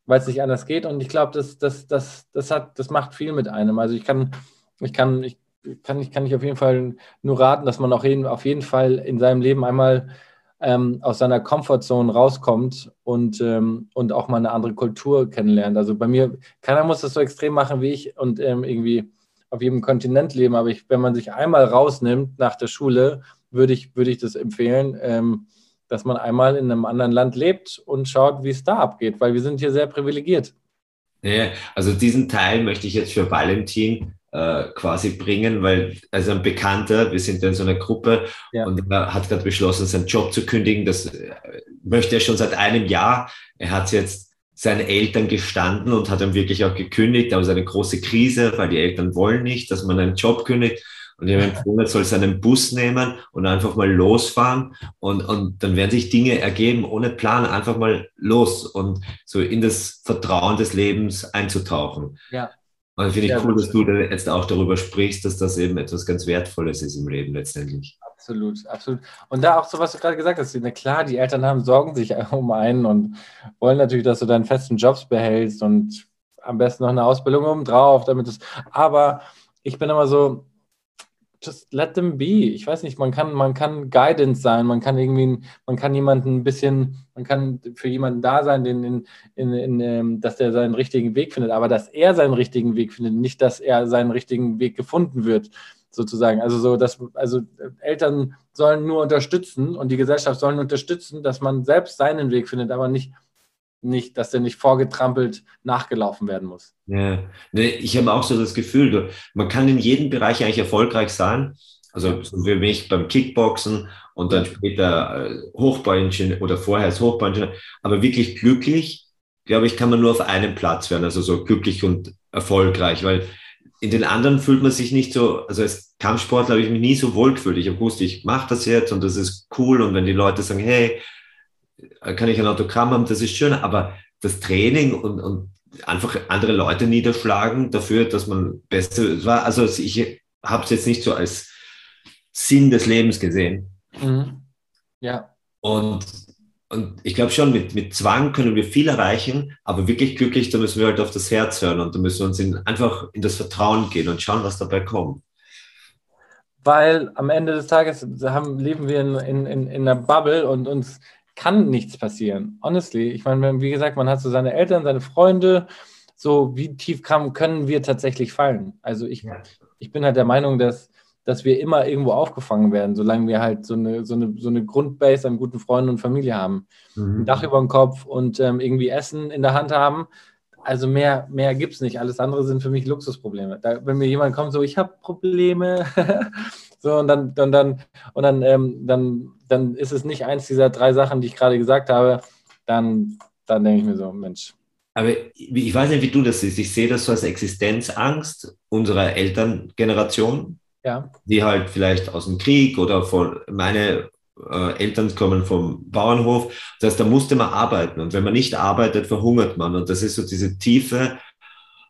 weil es nicht anders geht. Und ich glaube, das, das, das, das, hat, das macht viel mit einem. Also ich kann, ich kann, ich kann, ich kann ich auf jeden Fall nur raten, dass man auch jeden, auf jeden Fall in seinem Leben einmal ähm, aus seiner Comfortzone rauskommt und, ähm, und auch mal eine andere Kultur kennenlernt. Also bei mir, keiner muss das so extrem machen wie ich und ähm, irgendwie auf jedem Kontinent leben, aber ich, wenn man sich einmal rausnimmt nach der Schule, würde ich, würde ich das empfehlen, ähm, dass man einmal in einem anderen Land lebt und schaut, wie es da abgeht, weil wir sind hier sehr privilegiert. Ja, also diesen Teil möchte ich jetzt für Valentin äh, quasi bringen, weil also ein Bekannter, wir sind in so einer Gruppe ja. und er hat gerade beschlossen, seinen Job zu kündigen. Das äh, möchte er schon seit einem Jahr. Er hat jetzt seinen Eltern gestanden und hat dann wirklich auch gekündigt, aber es ist eine große Krise, weil die Eltern wollen nicht, dass man einen Job kündigt. Und ich habe empfohlen, er soll seinen Bus nehmen und einfach mal losfahren und, und dann werden sich Dinge ergeben ohne Plan, einfach mal los und so in das Vertrauen des Lebens einzutauchen. Ja. Und finde ich ja, cool, dass du jetzt auch darüber sprichst, dass das eben etwas ganz Wertvolles ist im Leben letztendlich. Absolut, absolut. Und da auch so, was du gerade gesagt hast, na klar, die Eltern haben Sorgen sich um einen und wollen natürlich, dass du deinen festen Jobs behältst und am besten noch eine Ausbildung obendrauf, damit es. Aber ich bin immer so, just let them be. Ich weiß nicht, man kann, man kann Guidance sein, man kann irgendwie, man kann jemanden ein bisschen, man kann für jemanden da sein, den, in, in, in, ähm, dass der seinen richtigen Weg findet, aber dass er seinen richtigen Weg findet, nicht, dass er seinen richtigen Weg gefunden wird, sozusagen. Also so, dass, also Eltern sollen nur unterstützen und die Gesellschaft sollen unterstützen, dass man selbst seinen Weg findet, aber nicht nicht, dass der nicht vorgetrampelt nachgelaufen werden muss. Ja, nee, ich habe auch so das Gefühl, man kann in jedem Bereich eigentlich erfolgreich sein. Also so wie mich beim Kickboxen und dann später äh, Hochbauingenieur oder vorher als Hochbauingenieur. Aber wirklich glücklich, glaube ich, kann man nur auf einem Platz werden. Also so glücklich und erfolgreich, weil in den anderen fühlt man sich nicht so, also als Kampfsportler habe ich mich nie so wohl gefühlt. Ich habe gewusst, ich mache das jetzt und das ist cool. Und wenn die Leute sagen, hey, kann ich ein Autogramm haben, das ist schön, aber das Training und, und einfach andere Leute niederschlagen dafür, dass man besser war. Also ich habe es jetzt nicht so als Sinn des Lebens gesehen. Mhm. Ja. Und, und ich glaube schon, mit, mit Zwang können wir viel erreichen, aber wirklich glücklich, da müssen wir halt auf das Herz hören und da müssen wir uns in, einfach in das Vertrauen gehen und schauen, was dabei kommt. Weil am Ende des Tages haben, leben wir in, in, in, in einer Bubble und uns kann nichts passieren. Honestly, ich meine, wie gesagt, man hat so seine Eltern, seine Freunde. So, wie tief kann, können wir tatsächlich fallen? Also ich, ich bin halt der Meinung, dass, dass wir immer irgendwo aufgefangen werden, solange wir halt so eine, so eine, so eine Grundbase an guten Freunden und Familie haben. Mhm. Ein Dach über dem Kopf und ähm, irgendwie Essen in der Hand haben. Also mehr, mehr gibt es nicht. Alles andere sind für mich Luxusprobleme. Da, wenn mir jemand kommt, so, ich habe Probleme, so und dann, dann, dann, und dann, ähm, dann dann ist es nicht eins dieser drei Sachen, die ich gerade gesagt habe, dann, dann denke ich mir so, Mensch. Aber ich weiß nicht, wie du das siehst. Ich sehe das so als Existenzangst unserer Elterngeneration, ja. die halt vielleicht aus dem Krieg oder von meine äh, Eltern kommen vom Bauernhof. Das heißt, da musste man arbeiten. Und wenn man nicht arbeitet, verhungert man. Und das ist so diese tiefe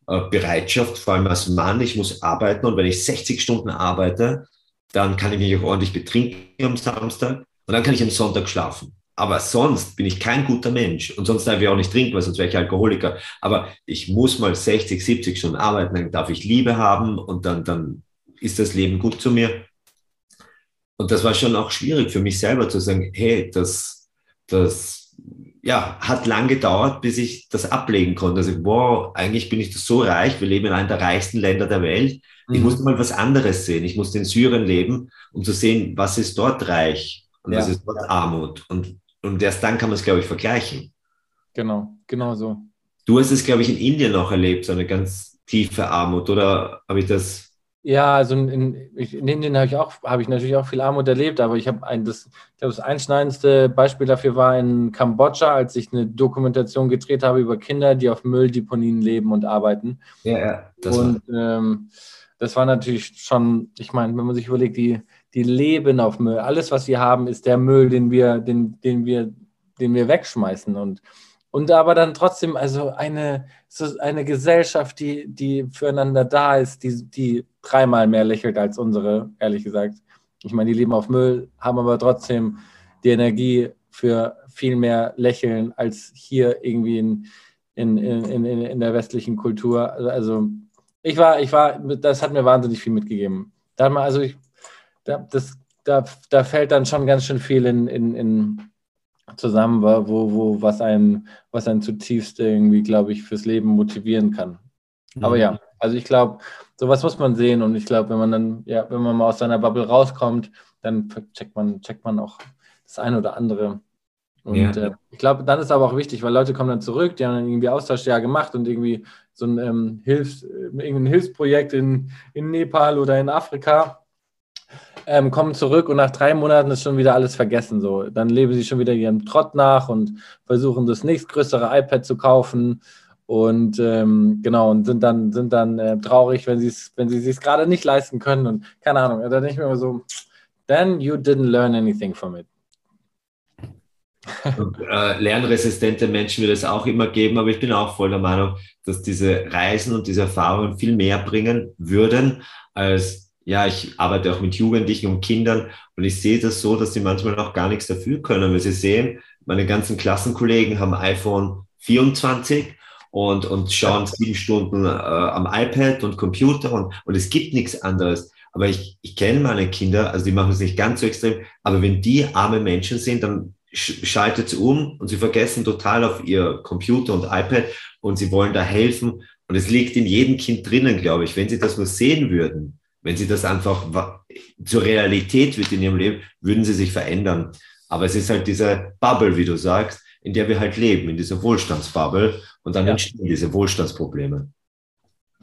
äh, Bereitschaft, vor allem als Mann, ich muss arbeiten. Und wenn ich 60 Stunden arbeite, dann kann ich mich auch ordentlich betrinken am Samstag und dann kann ich am Sonntag schlafen. Aber sonst bin ich kein guter Mensch und sonst darf ich auch nicht trinken, weil sonst wäre ich Alkoholiker. Aber ich muss mal 60, 70 Stunden arbeiten, dann darf ich Liebe haben und dann, dann ist das Leben gut zu mir. Und das war schon auch schwierig für mich selber zu sagen, hey, das, das ja, hat lang gedauert, bis ich das ablegen konnte. Also, wow, eigentlich bin ich so reich, wir leben in einem der reichsten Länder der Welt ich mhm. musste mal was anderes sehen. Ich musste in Syrien leben, um zu sehen, was ist dort reich und ja. was ist dort Armut. Und, und erst dann kann man es, glaube ich, vergleichen. Genau, genau so. Du hast es, glaube ich, in Indien auch erlebt, so eine ganz tiefe Armut, oder habe ich das? Ja, also in, in Indien habe ich auch, habe ich natürlich auch viel Armut erlebt, aber ich habe ein, das, ich glaube, das einschneidendste Beispiel dafür war in Kambodscha, als ich eine Dokumentation gedreht habe über Kinder, die auf Mülldeponien leben und arbeiten. Ja, ja. Das und ähm, das war natürlich schon, ich meine, wenn man sich überlegt, die, die leben auf Müll. Alles, was wir haben, ist der Müll, den wir, den, den wir, den wir wegschmeißen. Und, und aber dann trotzdem, also eine, so eine Gesellschaft, die, die füreinander da ist, die, die dreimal mehr lächelt als unsere, ehrlich gesagt. Ich meine, die leben auf Müll, haben aber trotzdem die Energie für viel mehr Lächeln als hier irgendwie in, in, in, in, in der westlichen Kultur. Also ich war, ich war, das hat mir wahnsinnig viel mitgegeben. Da mal, also ich, da, das, da, da fällt dann schon ganz schön viel in, in, in zusammen, wo, wo, was einen, was einen zutiefst irgendwie, glaube ich, fürs Leben motivieren kann. Aber ja, Also ich glaube, sowas muss man sehen und ich glaube, wenn man dann, ja, wenn man mal aus seiner Bubble rauskommt, dann checkt man, checkt man auch das eine oder andere. Und ja. äh, ich glaube, dann ist aber auch wichtig, weil Leute kommen dann zurück, die haben dann irgendwie Austauschjahr gemacht und irgendwie so ein ähm, Hilfs, irgendein Hilfsprojekt in, in Nepal oder in Afrika, ähm, kommen zurück und nach drei Monaten ist schon wieder alles vergessen. So. Dann leben sie schon wieder ihrem Trott nach und versuchen das nächstgrößere iPad zu kaufen und ähm, genau und sind dann sind dann äh, traurig, wenn sie es wenn sie es gerade nicht leisten können und keine Ahnung. Da denke ich mir immer so, then you didn't learn anything from it. Und, äh, lernresistente Menschen wird es auch immer geben, aber ich bin auch voll der Meinung, dass diese Reisen und diese Erfahrungen viel mehr bringen würden als, ja, ich arbeite auch mit Jugendlichen und Kindern und ich sehe das so, dass sie manchmal auch gar nichts dafür können, weil sie sehen, meine ganzen Klassenkollegen haben iPhone 24 und, und schauen sieben Stunden äh, am iPad und Computer und, und es gibt nichts anderes. Aber ich, ich kenne meine Kinder, also die machen es nicht ganz so extrem, aber wenn die arme Menschen sind, dann schaltet sie um und sie vergessen total auf ihr Computer und iPad und sie wollen da helfen. Und es liegt in jedem Kind drinnen, glaube ich. Wenn sie das nur sehen würden, wenn sie das einfach zur Realität wird in ihrem Leben, würden sie sich verändern. Aber es ist halt diese Bubble, wie du sagst, in der wir halt leben, in dieser Wohlstandsbubble. Und dann ja. entstehen diese Wohlstandsprobleme.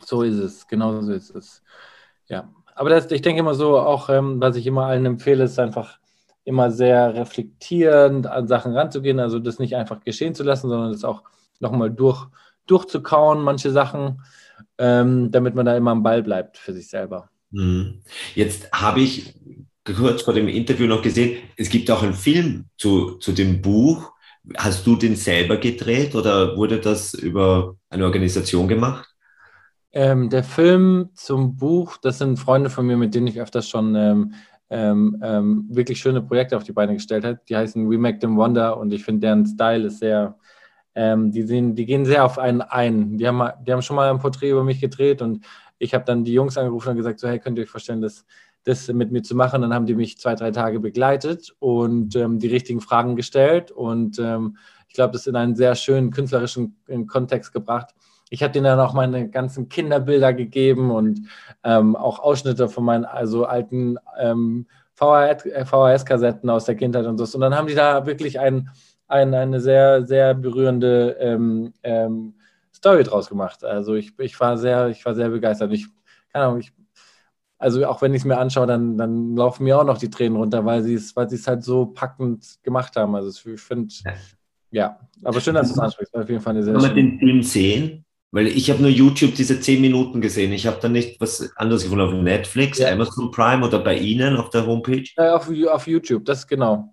So ist es, genau so ist es. Ja, aber das, ich denke immer so, auch ähm, was ich immer allen empfehle, ist einfach immer sehr reflektierend an Sachen ranzugehen, also das nicht einfach geschehen zu lassen, sondern das auch nochmal durch, durchzukauen, manche Sachen, ähm, damit man da immer am Ball bleibt für sich selber. Mhm. Jetzt habe ich kurz vor dem Interview noch gesehen, es gibt auch einen Film zu, zu dem Buch. Hast du den selber gedreht oder wurde das über eine Organisation gemacht? Ähm, der Film zum Buch, das sind Freunde von mir, mit denen ich öfters schon ähm, ähm, ähm, wirklich schöne Projekte auf die Beine gestellt hat. Die heißen We Make Them Wonder und ich finde, deren Style ist sehr, ähm, die, sehen, die gehen sehr auf einen ein. Die haben, die haben schon mal ein Porträt über mich gedreht und ich habe dann die Jungs angerufen und gesagt, so hey, könnt ihr euch vorstellen, das, das mit mir zu machen? Dann haben die mich zwei, drei Tage begleitet und ähm, die richtigen Fragen gestellt und ähm, ich glaube, das in einen sehr schönen künstlerischen Kontext gebracht ich habe denen dann auch meine ganzen Kinderbilder gegeben und ähm, auch Ausschnitte von meinen also alten ähm, VHS-Kassetten aus der Kindheit und so. Und dann haben die da wirklich ein, ein, eine sehr, sehr berührende ähm, ähm, Story draus gemacht. Also ich, ich, war sehr, ich war sehr begeistert. Ich, keine Ahnung, ich, also auch wenn ich es mir anschaue, dann, dann laufen mir auch noch die Tränen runter, weil sie es weil halt so packend gemacht haben. Also ich finde, ja. ja. aber schön, dass du es ansprichst. Auf jeden Fall eine sehr Kann man den Film sehen? Weil ich habe nur YouTube diese zehn Minuten gesehen. Ich habe dann nicht was anderes gefunden auf Netflix, ja. Amazon Prime oder bei Ihnen auf der Homepage. Äh, auf, auf YouTube, das ist genau.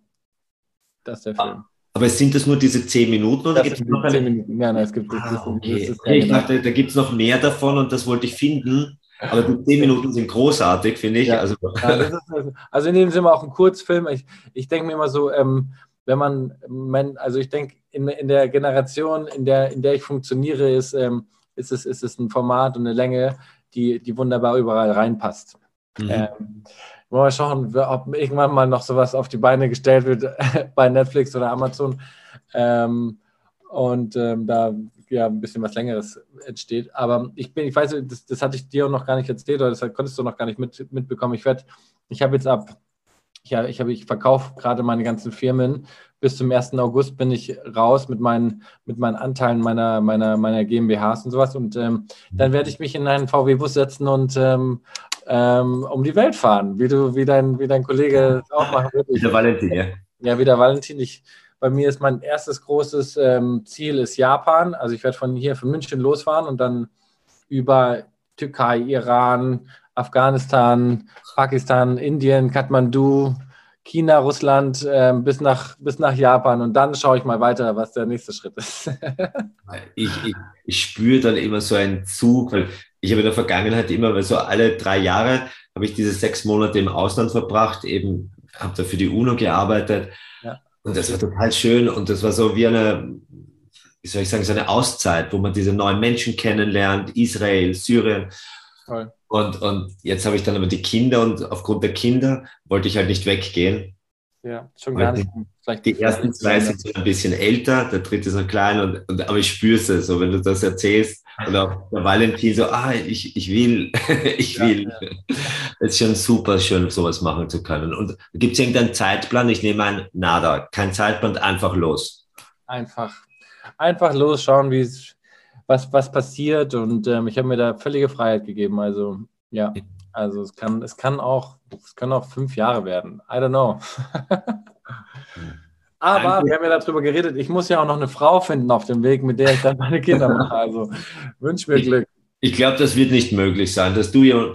Das ist der Film. Aber sind das nur diese zehn Minuten oder gibt es noch eine? Minuten. Ja, nein, es gibt ah, okay. okay, Ich dachte, da gibt es noch mehr davon und das wollte ich finden. Aber die zehn Minuten sind großartig, finde ich. Ja. Also. Ja, ist, also in dem Sinne auch ein Kurzfilm. Ich, ich denke mir immer so, ähm, wenn man, also ich denke, in, in der Generation, in der, in der ich funktioniere, ist, ähm, ist, es, ist es ein Format und eine Länge, die, die wunderbar überall reinpasst. Mhm. Ähm, mal schauen, ob irgendwann mal noch sowas auf die Beine gestellt wird bei Netflix oder Amazon ähm, und ähm, da ja ein bisschen was Längeres entsteht. Aber ich bin, ich weiß, das, das hatte ich dir auch noch gar nicht erzählt oder das konntest du noch gar nicht mit, mitbekommen. Ich werde, ich habe jetzt ab ja, ich, ich verkaufe gerade meine ganzen Firmen. Bis zum 1. August bin ich raus mit meinen, mit meinen Anteilen meiner, meiner, meiner GmbHs und sowas. Und ähm, dann werde ich mich in einen VW-Bus setzen und ähm, ähm, um die Welt fahren, wie du, wie dein, wie dein Kollege auch machen wird. Wie der Valentin, ja. Ja, wie der Valentin. Ich, bei mir ist mein erstes großes ähm, Ziel ist Japan. Also ich werde von hier, von München losfahren und dann über Türkei, Iran, Afghanistan, Pakistan, Indien, Kathmandu, China, Russland äh, bis, nach, bis nach Japan und dann schaue ich mal weiter, was der nächste Schritt ist. ich, ich, ich spüre dann immer so einen Zug, weil ich habe in der Vergangenheit immer, weil so alle drei Jahre habe ich diese sechs Monate im Ausland verbracht, eben habe da für die UNO gearbeitet ja. Und das war total schön und das war so wie eine, wie soll ich sagen, so eine Auszeit, wo man diese neuen Menschen kennenlernt, Israel, Syrien. Toll. Und, und jetzt habe ich dann aber die Kinder und aufgrund der Kinder wollte ich halt nicht weggehen. Ja, schon gar nicht. Vielleicht die ersten zwei sind so ein bisschen älter, der dritte ist noch klein, und, und, aber ich spüre es so, wenn du das erzählst Und auch der Valentin so, ah, ich, ich will, ich will. Ja, ja. Es ist schon super schön, sowas machen zu können. Und gibt es irgendeinen Zeitplan? Ich nehme ein nada. Kein Zeitplan, einfach los. Einfach, einfach los, schauen, wie was, was passiert. Und ähm, ich habe mir da völlige Freiheit gegeben. Also, ja, also es kann, es kann auch, es können auch fünf Jahre werden. I don't know. Aber wir haben ja darüber geredet, ich muss ja auch noch eine Frau finden auf dem Weg, mit der ich dann meine Kinder mache. Also wünsche mir Glück. Ich, ich glaube, das wird nicht möglich sein, dass du ja.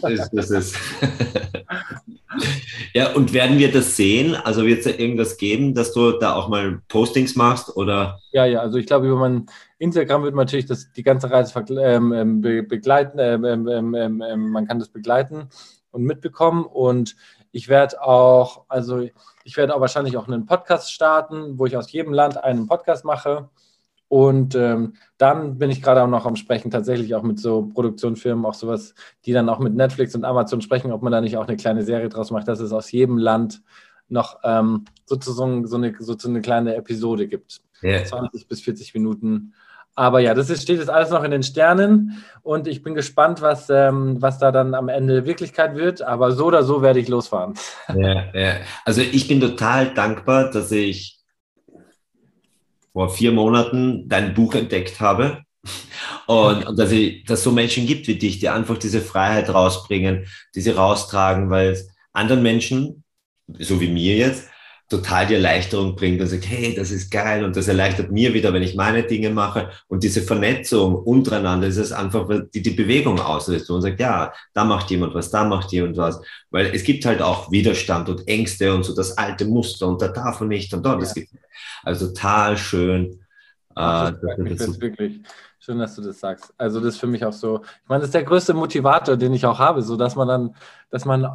Das, das ist. ja, und werden wir das sehen? Also wird es da irgendwas geben, dass du da auch mal Postings machst? Oder? Ja, ja, also ich glaube, über mein Instagram wird man natürlich das, die ganze Reise ähm, ähm be begleiten. Ähm ähm, ähm, ähm, ähm, man kann das begleiten und mitbekommen. Und ich werde auch, also ich werde auch wahrscheinlich auch einen Podcast starten, wo ich aus jedem Land einen Podcast mache. Und ähm, dann bin ich gerade auch noch am Sprechen, tatsächlich auch mit so Produktionsfirmen, auch sowas, die dann auch mit Netflix und Amazon sprechen, ob man da nicht auch eine kleine Serie draus macht, dass es aus jedem Land noch ähm, sozusagen so eine, so eine kleine Episode gibt. Yeah. 20 bis 40 Minuten aber ja, das ist, steht jetzt alles noch in den Sternen und ich bin gespannt, was, ähm, was da dann am Ende Wirklichkeit wird. Aber so oder so werde ich losfahren. Ja, ja. Also ich bin total dankbar, dass ich vor vier Monaten dein Buch entdeckt habe. Und, und dass, ich, dass es so Menschen gibt wie dich, die einfach diese Freiheit rausbringen, die sie raustragen, weil es anderen Menschen, so wie mir jetzt, total die Erleichterung bringt und sagt, hey, das ist geil und das erleichtert mir wieder, wenn ich meine Dinge mache. Und diese Vernetzung untereinander ist es einfach, die die Bewegung auslöst und sagt, ja, da macht jemand was, da macht jemand was. Weil es gibt halt auch Widerstand und Ängste und so das alte Muster und da darf man nicht und dort. Ja. gibt also total schön. Äh, das, das ist wirklich. Schön, dass du das sagst. Also das ist für mich auch so, ich meine, das ist der größte Motivator, den ich auch habe, so dass man dann, dass man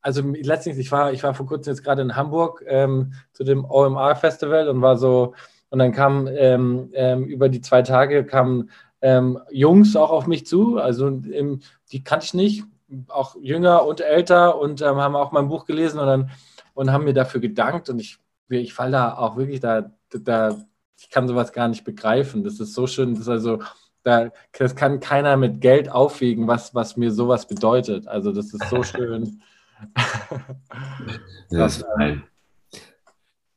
also letztens, ich war, ich war vor kurzem jetzt gerade in Hamburg ähm, zu dem OMR-Festival und war so, und dann kam ähm, ähm, über die zwei Tage kamen ähm, Jungs auch auf mich zu, also im, die kannte ich nicht, auch jünger und älter und ähm, haben auch mein Buch gelesen und dann und haben mir dafür gedankt und ich, ich falle da auch wirklich da, da, ich kann sowas gar nicht begreifen. Das ist so schön, das ist also, da, das kann keiner mit Geld aufwiegen, was, was mir sowas bedeutet. Also das ist so schön. das ist fein.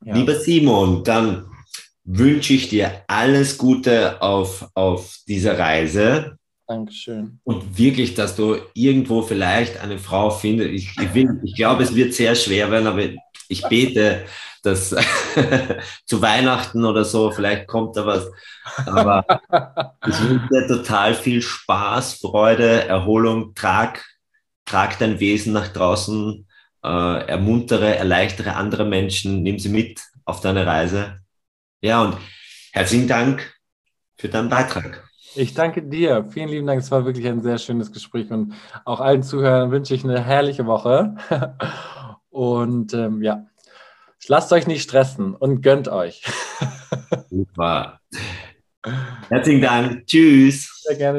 Ja. Lieber Simon, dann wünsche ich dir alles Gute auf, auf dieser Reise. Dankeschön. Und wirklich, dass du irgendwo vielleicht eine Frau findest. Ich, ich, will, ich glaube, es wird sehr schwer werden, aber ich bete, dass zu Weihnachten oder so, vielleicht kommt da was. Aber ich wünsche dir total viel Spaß, Freude, Erholung. Trag trag dein Wesen nach draußen, äh, ermuntere, erleichtere andere Menschen, nimm sie mit auf deine Reise. Ja, und herzlichen Dank für deinen Beitrag. Ich danke dir. Vielen lieben Dank. Es war wirklich ein sehr schönes Gespräch und auch allen Zuhörern wünsche ich eine herrliche Woche. Und ähm, ja, lasst euch nicht stressen und gönnt euch. Super. Herzlichen Dank. Tschüss. Sehr gerne.